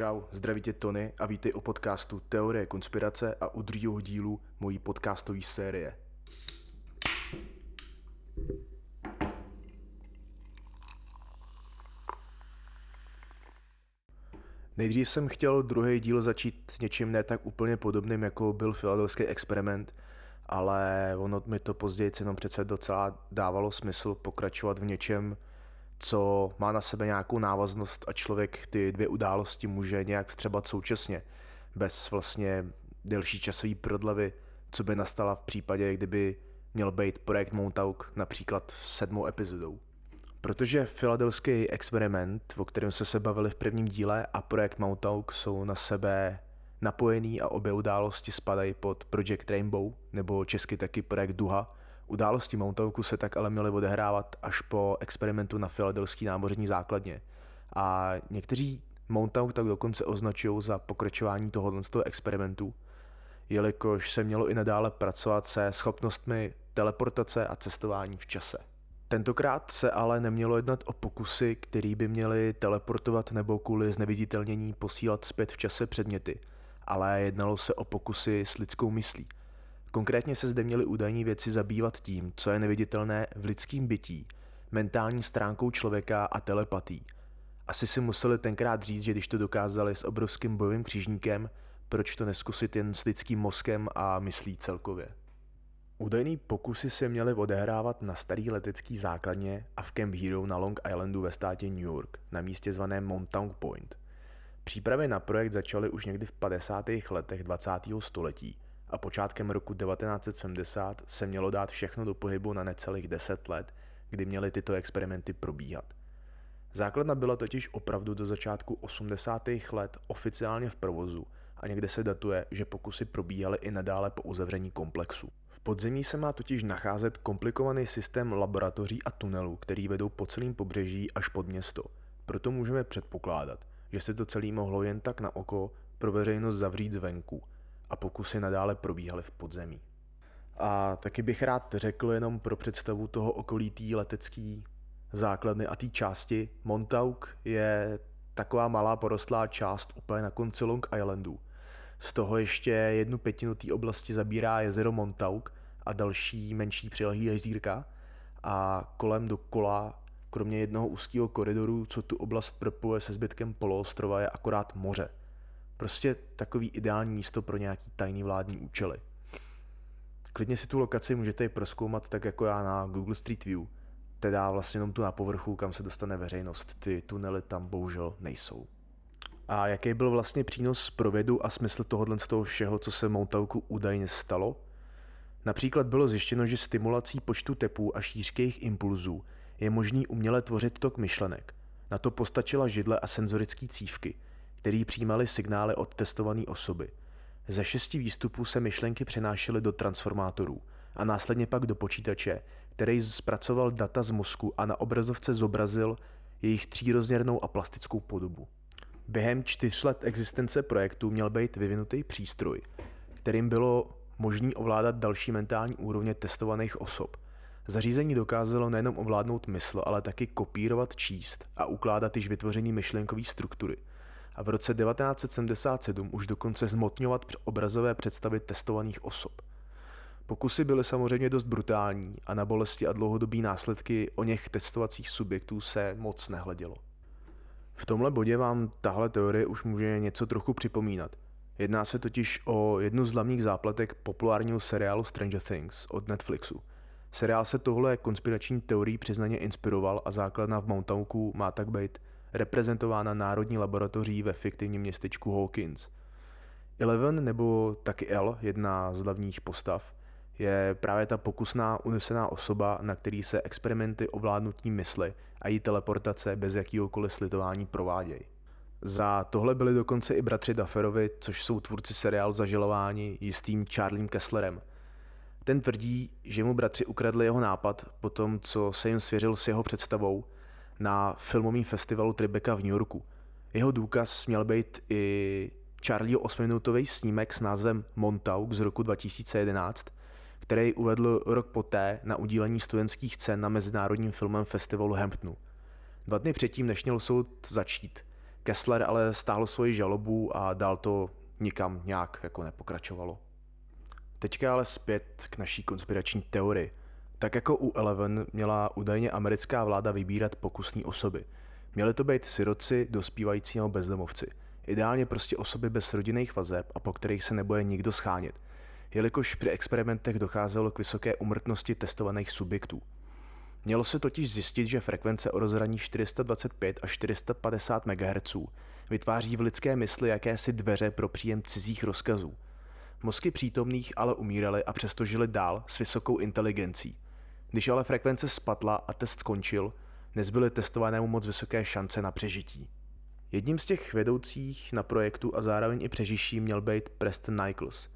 Čau, zdraví tě Tony a vítej u podcastu Teorie konspirace a u druhého dílu mojí podcastové série. Nejdřív jsem chtěl druhý díl začít něčím ne tak úplně podobným, jako byl filadelský experiment, ale ono mi to později jenom přece docela dávalo smysl pokračovat v něčem, co má na sebe nějakou návaznost a člověk ty dvě události může nějak vstřebat současně, bez vlastně delší časové prodlevy, co by nastala v případě, kdyby měl být projekt Montauk například sedmou epizodou. Protože filadelský experiment, o kterém se se bavili v prvním díle, a projekt Montauk jsou na sebe napojený a obě události spadají pod Project Rainbow, nebo česky taky projekt Duha, Události Montauku se tak ale měly odehrávat až po experimentu na filadelský námořní základně. A někteří Montauk tak dokonce označují za pokračování tohoto experimentu, jelikož se mělo i nadále pracovat se schopnostmi teleportace a cestování v čase. Tentokrát se ale nemělo jednat o pokusy, které by měly teleportovat nebo kvůli zneviditelnění posílat zpět v čase předměty, ale jednalo se o pokusy s lidskou myslí – Konkrétně se zde měly údajní věci zabývat tím, co je neviditelné v lidském bytí, mentální stránkou člověka a telepatí. Asi si museli tenkrát říct, že když to dokázali s obrovským bojovým křížníkem, proč to neskusit jen s lidským mozkem a myslí celkově. Údajný pokusy se měly odehrávat na starý letecký základně a v Camp Hero na Long Islandu ve státě New York, na místě zvaném Montauk Point. Přípravy na projekt začaly už někdy v 50. letech 20. století – a počátkem roku 1970 se mělo dát všechno do pohybu na necelých 10 let, kdy měly tyto experimenty probíhat. Základna byla totiž opravdu do začátku 80. let oficiálně v provozu a někde se datuje, že pokusy probíhaly i nadále po uzavření komplexu. V podzemí se má totiž nacházet komplikovaný systém laboratoří a tunelů, který vedou po celém pobřeží až pod město. Proto můžeme předpokládat, že se to celé mohlo jen tak na oko pro veřejnost zavřít zvenku a pokusy nadále probíhaly v podzemí. A taky bych rád řekl jenom pro představu toho okolí letecký základny a té části. Montauk je taková malá porostlá část úplně na konci Long Islandu. Z toho ještě jednu pětinu té oblasti zabírá jezero Montauk a další menší přilehlý jezírka a kolem dokola, kromě jednoho úzkého koridoru, co tu oblast propuje se zbytkem poloostrova, je akorát moře. Prostě takový ideální místo pro nějaký tajný vládní účely. Klidně si tu lokaci můžete i proskoumat tak jako já na Google Street View, teda vlastně jenom tu na povrchu, kam se dostane veřejnost. Ty tunely tam bohužel nejsou. A jaký byl vlastně přínos pro vědu a smysl tohohle z toho všeho, co se Montauku údajně stalo? Například bylo zjištěno, že stimulací počtu tepů a šířky jejich impulzů je možný uměle tvořit tok myšlenek. Na to postačila židle a senzorické cívky – který přijímali signály od testované osoby. Ze šesti výstupů se myšlenky přenášely do transformátorů a následně pak do počítače, který zpracoval data z mozku a na obrazovce zobrazil jejich třírozměrnou a plastickou podobu. Během čtyř let existence projektu měl být vyvinutý přístroj, kterým bylo možné ovládat další mentální úrovně testovaných osob. Zařízení dokázalo nejenom ovládnout mysl, ale taky kopírovat, číst a ukládat již vytvoření myšlenkové struktury – a v roce 1977 už dokonce zmotňovat obrazové představy testovaných osob. Pokusy byly samozřejmě dost brutální a na bolesti a dlouhodobý následky o něch testovacích subjektů se moc nehledělo. V tomhle bodě vám tahle teorie už může něco trochu připomínat. Jedná se totiž o jednu z hlavních zápletek populárního seriálu Stranger Things od Netflixu. Seriál se tohle konspirační teorií přiznaně inspiroval a základna v Montauku má tak být reprezentována Národní laboratoří ve fiktivním městečku Hawkins. Eleven nebo taky L, jedna z hlavních postav, je právě ta pokusná unesená osoba, na který se experimenty ovládnutí mysli a její teleportace bez jakýhokoliv slitování provádějí. Za tohle byli dokonce i bratři Dufferovi, což jsou tvůrci seriálu Zažalování jistým Charliem Kesslerem. Ten tvrdí, že mu bratři ukradli jeho nápad po tom, co se jim svěřil s jeho představou na filmovém festivalu Tribeca v New Yorku. Jeho důkaz měl být i Charlie 8-minutový snímek s názvem Montauk z roku 2011, který uvedl rok poté na udílení studentských cen na Mezinárodním filmovém festivalu Hamptonu. Dva dny předtím, než měl soud začít, Kessler ale stáhl svoji žalobu a dál to nikam nějak jako nepokračovalo. Teďka ale zpět k naší konspirační teorii. Tak jako u Eleven měla údajně americká vláda vybírat pokusní osoby. Měly to být siroci, dospívající nebo bezdomovci. Ideálně prostě osoby bez rodinných vazeb a po kterých se nebude nikdo schánět. Jelikož při experimentech docházelo k vysoké umrtnosti testovaných subjektů. Mělo se totiž zjistit, že frekvence o rozhraní 425 až 450 MHz vytváří v lidské mysli jakési dveře pro příjem cizích rozkazů. Mozky přítomných ale umíraly a přesto žili dál s vysokou inteligencí. Když ale frekvence spadla a test skončil, nezbyly testovanému moc vysoké šance na přežití. Jedním z těch vedoucích na projektu a zároveň i přežiší měl být Preston Nichols.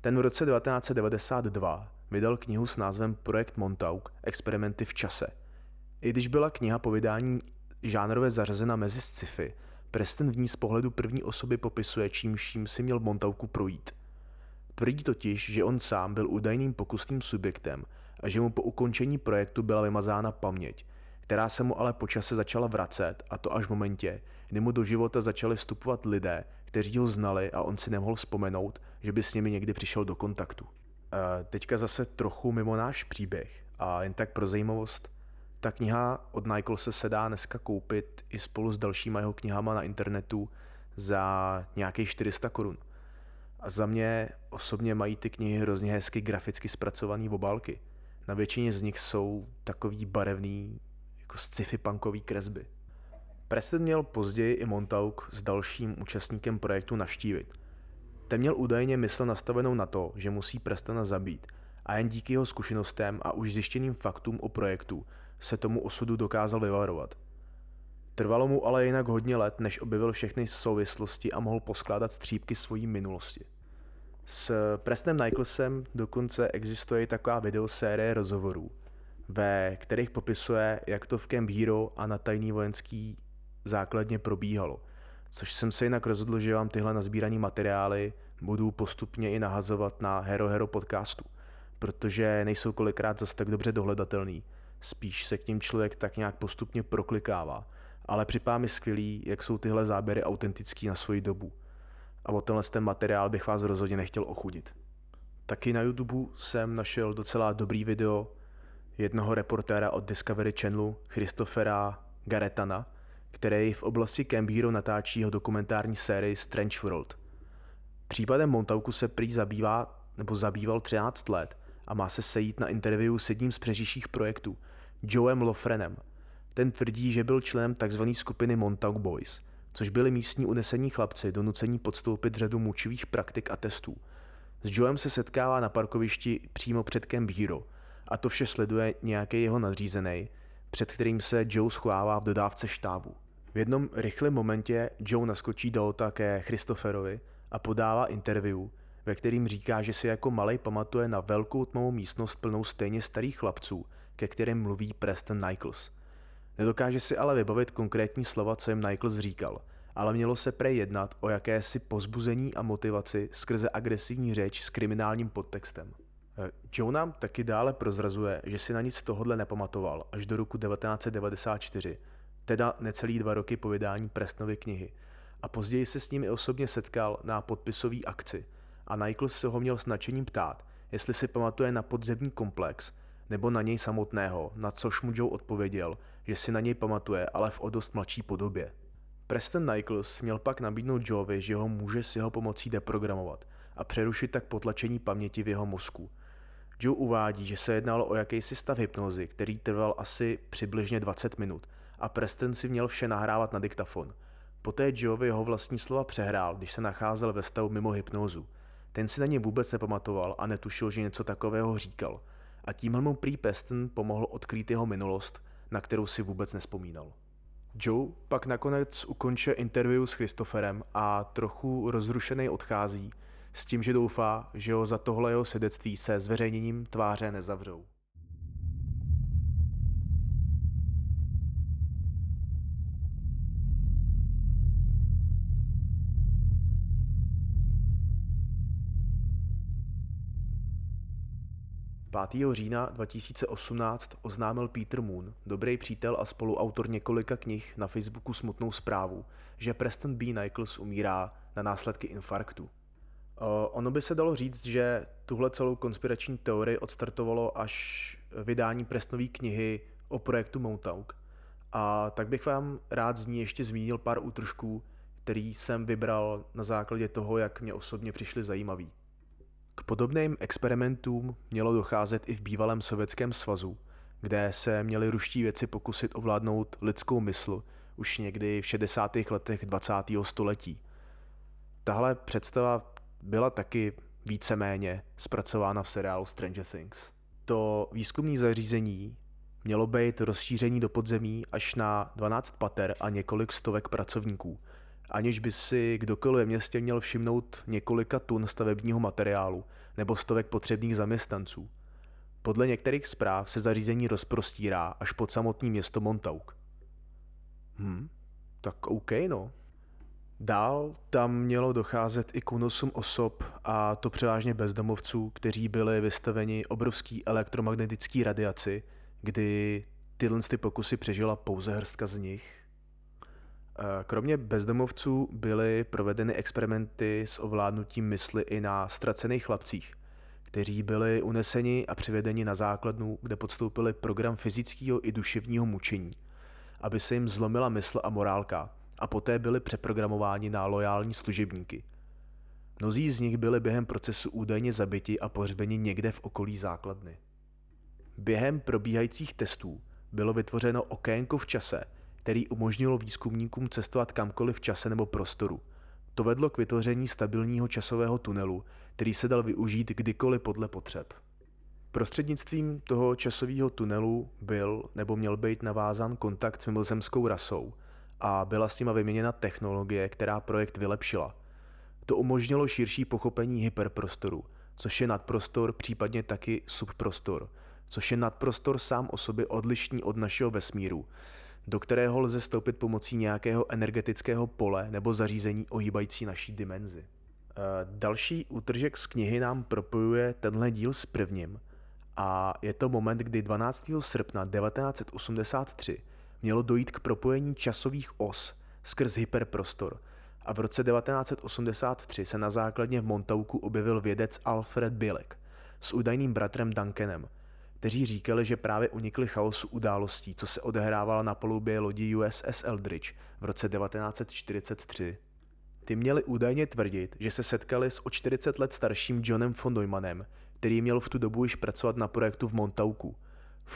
Ten v roce 1992 vydal knihu s názvem Projekt Montauk – Experimenty v čase. I když byla kniha po vydání žánrově zařazena mezi sci-fi, Preston v ní z pohledu první osoby popisuje, čím vším si měl Montauku projít. Tvrdí totiž, že on sám byl údajným pokusným subjektem a že mu po ukončení projektu byla vymazána paměť, která se mu ale po čase začala vracet a to až v momentě, kdy mu do života začali vstupovat lidé, kteří ho znali a on si nemohl vzpomenout, že by s nimi někdy přišel do kontaktu. E, teďka zase trochu mimo náš příběh a jen tak pro zajímavost. Ta kniha od Nicholse se dá dneska koupit i spolu s dalšíma jeho knihama na internetu za nějakých 400 korun. A za mě osobně mají ty knihy hrozně hezky graficky zpracované obálky. Na většině z nich jsou takový barevný, jako sci-fi punkový kresby. Preston měl později i Montauk s dalším účastníkem projektu navštívit. Ten měl údajně mysl nastavenou na to, že musí Prestona zabít a jen díky jeho zkušenostem a už zjištěným faktům o projektu se tomu osudu dokázal vyvarovat. Trvalo mu ale jinak hodně let, než objevil všechny souvislosti a mohl poskládat střípky svojí minulosti. S Prestonem Nicholsem dokonce existuje i taková videosérie rozhovorů, ve kterých popisuje, jak to v Camp Hero a na tajný vojenský základně probíhalo. Což jsem se jinak rozhodl, že vám tyhle nazbírané materiály budu postupně i nahazovat na Hero Hero podcastu, protože nejsou kolikrát zase tak dobře dohledatelný. Spíš se k tím člověk tak nějak postupně proklikává. Ale připadá mi skvělý, jak jsou tyhle záběry autentický na svoji dobu. A o tenhle ten materiál bych vás rozhodně nechtěl ochudit. Taky na YouTube jsem našel docela dobrý video jednoho reportéra od Discovery Channelu, Christophera Garetana, který v oblasti Cambiro natáčí jeho dokumentární sérii Strange World. Případem Montauku se prý zabývá nebo zabýval 13 let a má se sejít na interview s jedním z přežiších projektů, Joem Lofrenem. Ten tvrdí, že byl členem tzv. skupiny Montauk Boys, což byli místní unesení chlapci donucení podstoupit řadu mučivých praktik a testů. S Joem se setkává na parkovišti přímo před Camp Hero a to vše sleduje nějaký jeho nadřízený, před kterým se Joe schovává v dodávce štábu. V jednom rychlém momentě Joe naskočí do auta ke Christopherovi a podává interview, ve kterým říká, že si jako malej pamatuje na velkou tmavou místnost plnou stejně starých chlapců, ke kterým mluví Preston Nichols. Nedokáže si ale vybavit konkrétní slova, co jim Nichols říkal, ale mělo se prej jednat o jakési pozbuzení a motivaci skrze agresivní řeč s kriminálním podtextem. Eh, Joe nám taky dále prozrazuje, že si na nic tohodle nepamatoval až do roku 1994, teda necelý dva roky po vydání Presnovy knihy, a později se s ním i osobně setkal na podpisové akci a Nichols se ho měl s nadšením ptát, jestli si pamatuje na podzemní komplex nebo na něj samotného, na což mu Joe odpověděl, že si na něj pamatuje, ale v o dost mladší podobě. Preston Nichols měl pak nabídnout Joevi, že ho může s jeho pomocí deprogramovat a přerušit tak potlačení paměti v jeho mozku. Joe uvádí, že se jednalo o jakýsi stav hypnozy, který trval asi přibližně 20 minut a Preston si měl vše nahrávat na diktafon. Poté Joe jeho vlastní slova přehrál, když se nacházel ve stavu mimo hypnózu. Ten si na ně vůbec nepamatoval a netušil, že něco takového říkal. A tímhle mu prý Preston pomohl odkrýt jeho minulost, na kterou si vůbec nespomínal. Joe pak nakonec ukončuje interview s Christopherem a trochu rozrušený odchází, s tím, že doufá, že ho za tohle jeho svědectví se zveřejněním tváře nezavřou. 5. října 2018 oznámil Peter Moon, dobrý přítel a spoluautor několika knih na Facebooku smutnou zprávu, že Preston B. Nichols umírá na následky infarktu. Ono by se dalo říct, že tuhle celou konspirační teorii odstartovalo až vydání Prestonové knihy o projektu Montauk. A tak bych vám rád z ní ještě zmínil pár útržků, který jsem vybral na základě toho, jak mě osobně přišly zajímavý. K podobným experimentům mělo docházet i v bývalém Sovětském svazu, kde se měli ruští věci pokusit ovládnout lidskou mysl už někdy v 60. letech 20. století. Tahle představa byla taky víceméně zpracována v seriálu Stranger Things. To výzkumné zařízení mělo být rozšíření do podzemí až na 12 pater a několik stovek pracovníků, aniž by si kdokoliv ve městě měl všimnout několika tun stavebního materiálu nebo stovek potřebných zaměstnanců. Podle některých zpráv se zařízení rozprostírá až pod samotný město Montauk. Hm, tak OK no. Dál tam mělo docházet i k únosům osob, a to převážně bezdomovců, kteří byli vystaveni obrovský elektromagnetický radiaci, kdy tyhle ty pokusy přežila pouze hrstka z nich. Kromě bezdomovců byly provedeny experimenty s ovládnutím mysli i na ztracených chlapcích, kteří byli uneseni a přivedeni na základnu, kde podstoupili program fyzického i duševního mučení, aby se jim zlomila mysl a morálka a poté byli přeprogramováni na lojální služebníky. Mnozí z nich byli během procesu údajně zabiti a pohřbeni někde v okolí základny. Během probíhajících testů bylo vytvořeno okénko v čase, který umožnilo výzkumníkům cestovat kamkoliv v čase nebo prostoru. To vedlo k vytvoření stabilního časového tunelu, který se dal využít kdykoliv podle potřeb. Prostřednictvím toho časového tunelu byl nebo měl být navázán kontakt s mimozemskou rasou a byla s nima vyměněna technologie, která projekt vylepšila. To umožnilo širší pochopení hyperprostoru, což je nadprostor, případně taky subprostor, což je nadprostor sám o sobě odlišný od našeho vesmíru, do kterého lze stoupit pomocí nějakého energetického pole nebo zařízení ohýbající naší dimenzi. Eh, další útržek z knihy nám propojuje tenhle díl s prvním a je to moment, kdy 12. srpna 1983 mělo dojít k propojení časových os skrz hyperprostor a v roce 1983 se na základně v Montauku objevil vědec Alfred Bilek s údajným bratrem Duncanem, kteří říkali, že právě unikli chaosu událostí, co se odehrávala na palubě lodi USS Eldridge v roce 1943. Ty měli údajně tvrdit, že se setkali s o 40 let starším Johnem von Neumannem, který měl v tu dobu již pracovat na projektu v Montauku.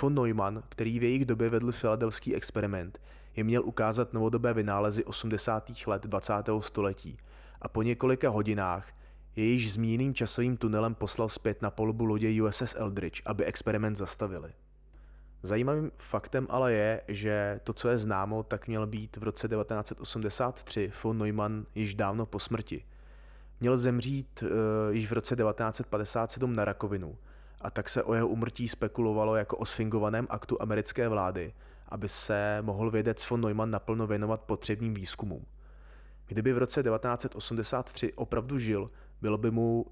Von Neumann, který v jejich době vedl filadelský experiment, je měl ukázat novodobé vynálezy 80. let 20. století a po několika hodinách je již zmíněným časovým tunelem poslal zpět na polubu lodě USS Eldridge, aby experiment zastavili. Zajímavým faktem ale je, že to, co je známo, tak měl být v roce 1983 von Neumann již dávno po smrti. Měl zemřít uh, již v roce 1957 na rakovinu a tak se o jeho umrtí spekulovalo jako o sfingovaném aktu americké vlády, aby se mohl vědec von Neumann naplno věnovat potřebným výzkumům. Kdyby v roce 1983 opravdu žil, bylo by mu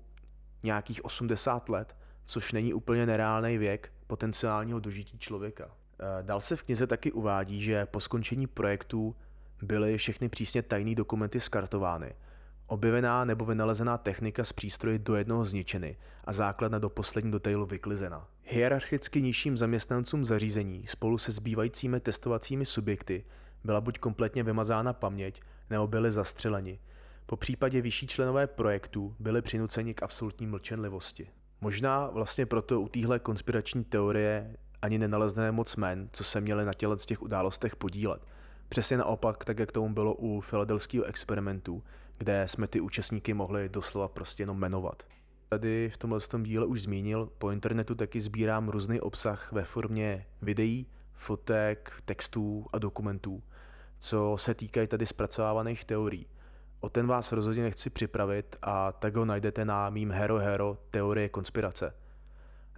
nějakých 80 let, což není úplně nereálný věk potenciálního dožití člověka. Eh, dál se v knize taky uvádí, že po skončení projektu byly všechny přísně tajné dokumenty skartovány, objevená nebo vynalezená technika z přístroje do jednoho zničeny a základna do poslední detailu vyklizena. Hierarchicky nižším zaměstnancům zařízení spolu se zbývajícími testovacími subjekty byla buď kompletně vymazána paměť, nebo byli zastřeleni, po případě vyšší členové projektu byli přinuceni k absolutní mlčenlivosti. Možná vlastně proto u téhle konspirační teorie ani nenalezne moc men, co se měli na těle z těch událostech podílet. Přesně naopak, tak jak tomu bylo u filadelského experimentu, kde jsme ty účastníky mohli doslova prostě jenom jmenovat. Tady v tomhle tom díle už zmínil, po internetu taky sbírám různý obsah ve formě videí, fotek, textů a dokumentů, co se týkají tady zpracovávaných teorií. O ten vás rozhodně nechci připravit a tak ho najdete na mým Hero Hero teorie konspirace.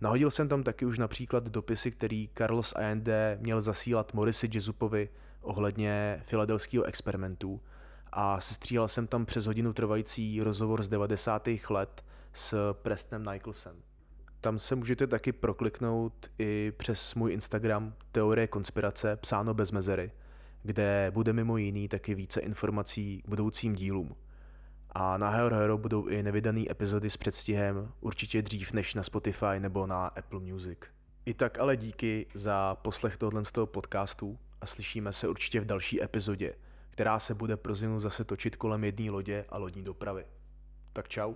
Nahodil jsem tam taky už například dopisy, který Carlos Allende měl zasílat Morisi Jezupovi ohledně filadelského experimentu a sestříhal jsem tam přes hodinu trvající rozhovor z 90. let s Prestnem Nicholsem. Tam se můžete taky prokliknout i přes můj Instagram Teorie konspirace, psáno bez mezery, kde bude mimo jiný taky více informací k budoucím dílům. A na Hero Hero budou i nevydané epizody s předstihem, určitě dřív než na Spotify nebo na Apple Music. I tak ale díky za poslech tohle z toho podcastu a slyšíme se určitě v další epizodě, která se bude pro zase točit kolem jedné lodě a lodní dopravy. Tak čau.